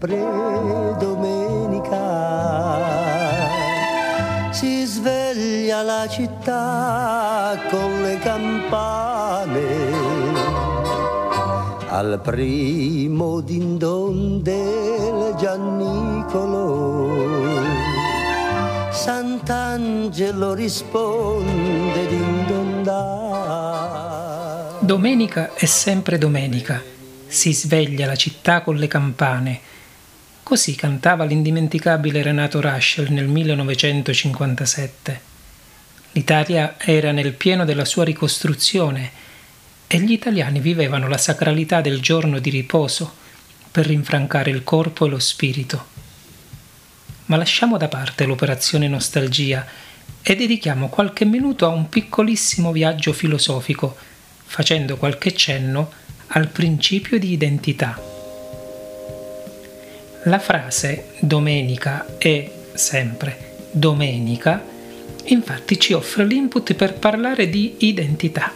Sempre domenica. Si sveglia la città con le campane al primo dindon del Giannicolo. Sant'Angelo risponde dindondà. Domenica è sempre domenica, si sveglia la città con le campane. Così cantava l'indimenticabile Renato Raschel nel 1957. L'Italia era nel pieno della sua ricostruzione e gli italiani vivevano la sacralità del giorno di riposo per rinfrancare il corpo e lo spirito. Ma lasciamo da parte l'operazione nostalgia e dedichiamo qualche minuto a un piccolissimo viaggio filosofico, facendo qualche cenno al principio di identità. La frase domenica è sempre domenica, infatti ci offre l'input per parlare di identità.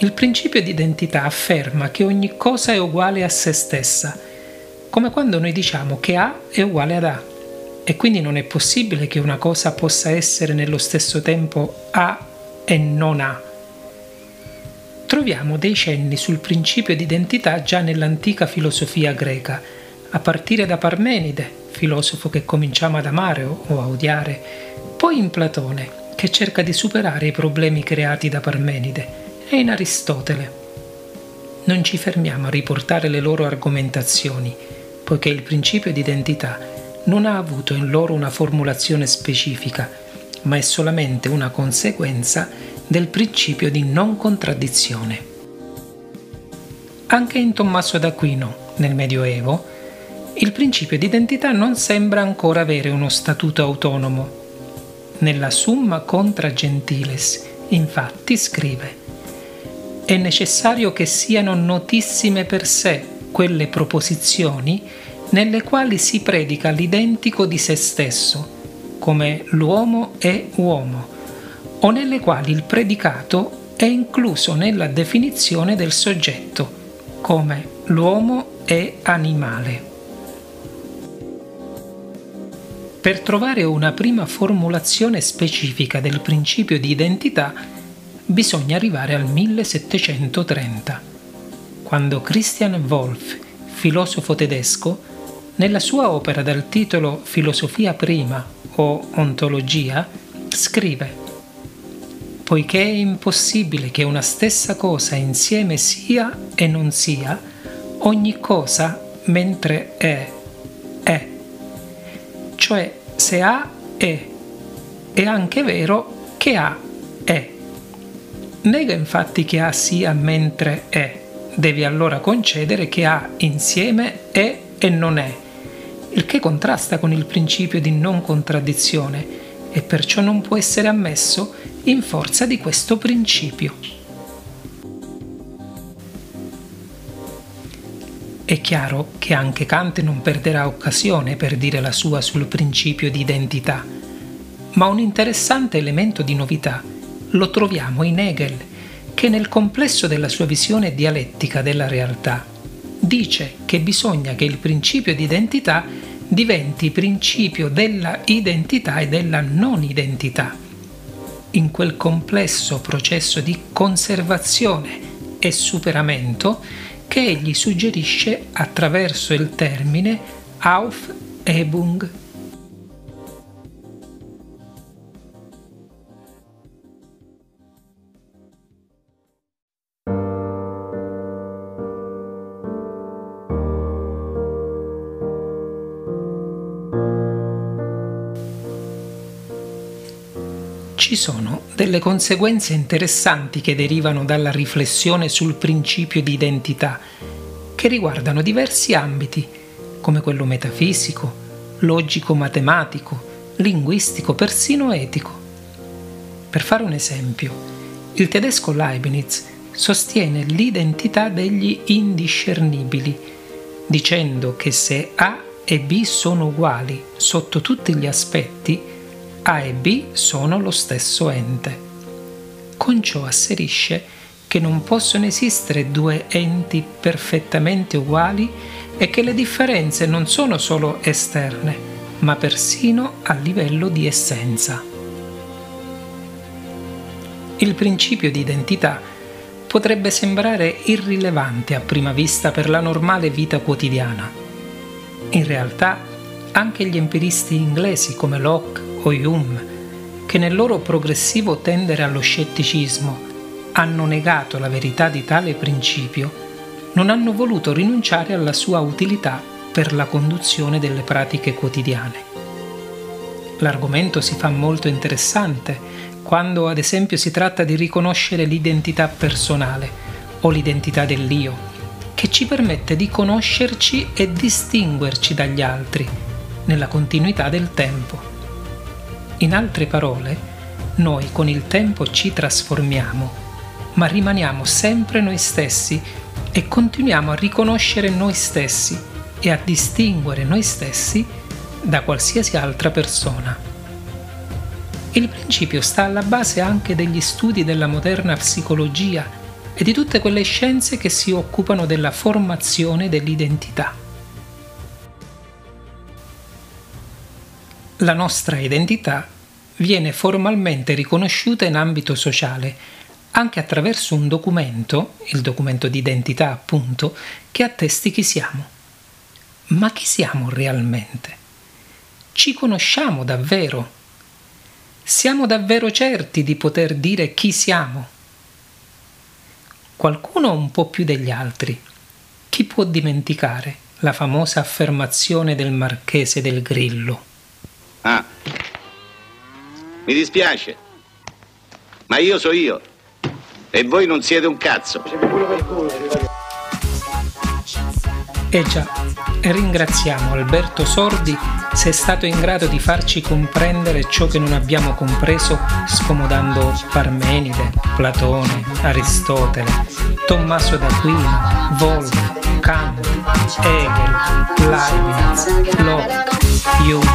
Il principio di identità afferma che ogni cosa è uguale a se stessa come quando noi diciamo che A è uguale ad A e quindi non è possibile che una cosa possa essere nello stesso tempo A e non A. Troviamo dei cenni sul principio di identità già nell'antica filosofia greca, a partire da Parmenide, filosofo che cominciamo ad amare o a odiare, poi in Platone, che cerca di superare i problemi creati da Parmenide, e in Aristotele. Non ci fermiamo a riportare le loro argomentazioni, poiché il principio di identità non ha avuto in loro una formulazione specifica, ma è solamente una conseguenza del principio di non contraddizione. Anche in Tommaso d'Aquino, nel Medioevo, il principio di identità non sembra ancora avere uno statuto autonomo. Nella Summa contra Gentiles, infatti, scrive È necessario che siano notissime per sé quelle proposizioni nelle quali si predica l'identico di se stesso, come l'uomo è uomo, o nelle quali il predicato è incluso nella definizione del soggetto, come l'uomo è animale. Per trovare una prima formulazione specifica del principio di identità bisogna arrivare al 1730 quando Christian Wolff, filosofo tedesco, nella sua opera dal titolo Filosofia prima o Ontologia, scrive Poiché è impossibile che una stessa cosa insieme sia e non sia, ogni cosa mentre è, è. Cioè se A è, è anche vero che A è. Nega infatti che A sia mentre è devi allora concedere che A insieme è e non è, il che contrasta con il principio di non contraddizione e perciò non può essere ammesso in forza di questo principio. È chiaro che anche Kant non perderà occasione per dire la sua sul principio di identità, ma un interessante elemento di novità lo troviamo in Hegel, che nel complesso della sua visione dialettica della realtà dice che bisogna che il principio di identità diventi principio della identità e della non identità. In quel complesso processo di conservazione e superamento che egli suggerisce attraverso il termine Aufhebung Ci sono delle conseguenze interessanti che derivano dalla riflessione sul principio di identità, che riguardano diversi ambiti, come quello metafisico, logico-matematico, linguistico, persino etico. Per fare un esempio, il tedesco Leibniz sostiene l'identità degli indiscernibili, dicendo che se A e B sono uguali sotto tutti gli aspetti, a e B sono lo stesso ente. Con ciò asserisce che non possono esistere due enti perfettamente uguali e che le differenze non sono solo esterne, ma persino a livello di essenza. Il principio di identità potrebbe sembrare irrilevante a prima vista per la normale vita quotidiana. In realtà, anche gli empiristi inglesi come Locke o Hume, che nel loro progressivo tendere allo scetticismo hanno negato la verità di tale principio, non hanno voluto rinunciare alla sua utilità per la conduzione delle pratiche quotidiane. L'argomento si fa molto interessante quando ad esempio si tratta di riconoscere l'identità personale o l'identità dell'io, che ci permette di conoscerci e distinguerci dagli altri nella continuità del tempo. In altre parole, noi con il tempo ci trasformiamo, ma rimaniamo sempre noi stessi e continuiamo a riconoscere noi stessi e a distinguere noi stessi da qualsiasi altra persona. Il principio sta alla base anche degli studi della moderna psicologia e di tutte quelle scienze che si occupano della formazione dell'identità. La nostra identità viene formalmente riconosciuta in ambito sociale anche attraverso un documento, il documento di identità appunto, che attesti chi siamo. Ma chi siamo realmente? Ci conosciamo davvero? Siamo davvero certi di poter dire chi siamo? Qualcuno un po' più degli altri. Chi può dimenticare la famosa affermazione del marchese del Grillo? Ah, mi dispiace, ma io so io. E voi non siete un cazzo. E eh già, ringraziamo Alberto Sordi se è stato in grado di farci comprendere ciò che non abbiamo compreso scomodando Parmenide, Platone, Aristotele, Tommaso d'Aquino, Wolff, Kant, Hegel, Leibniz, Locke, Hume.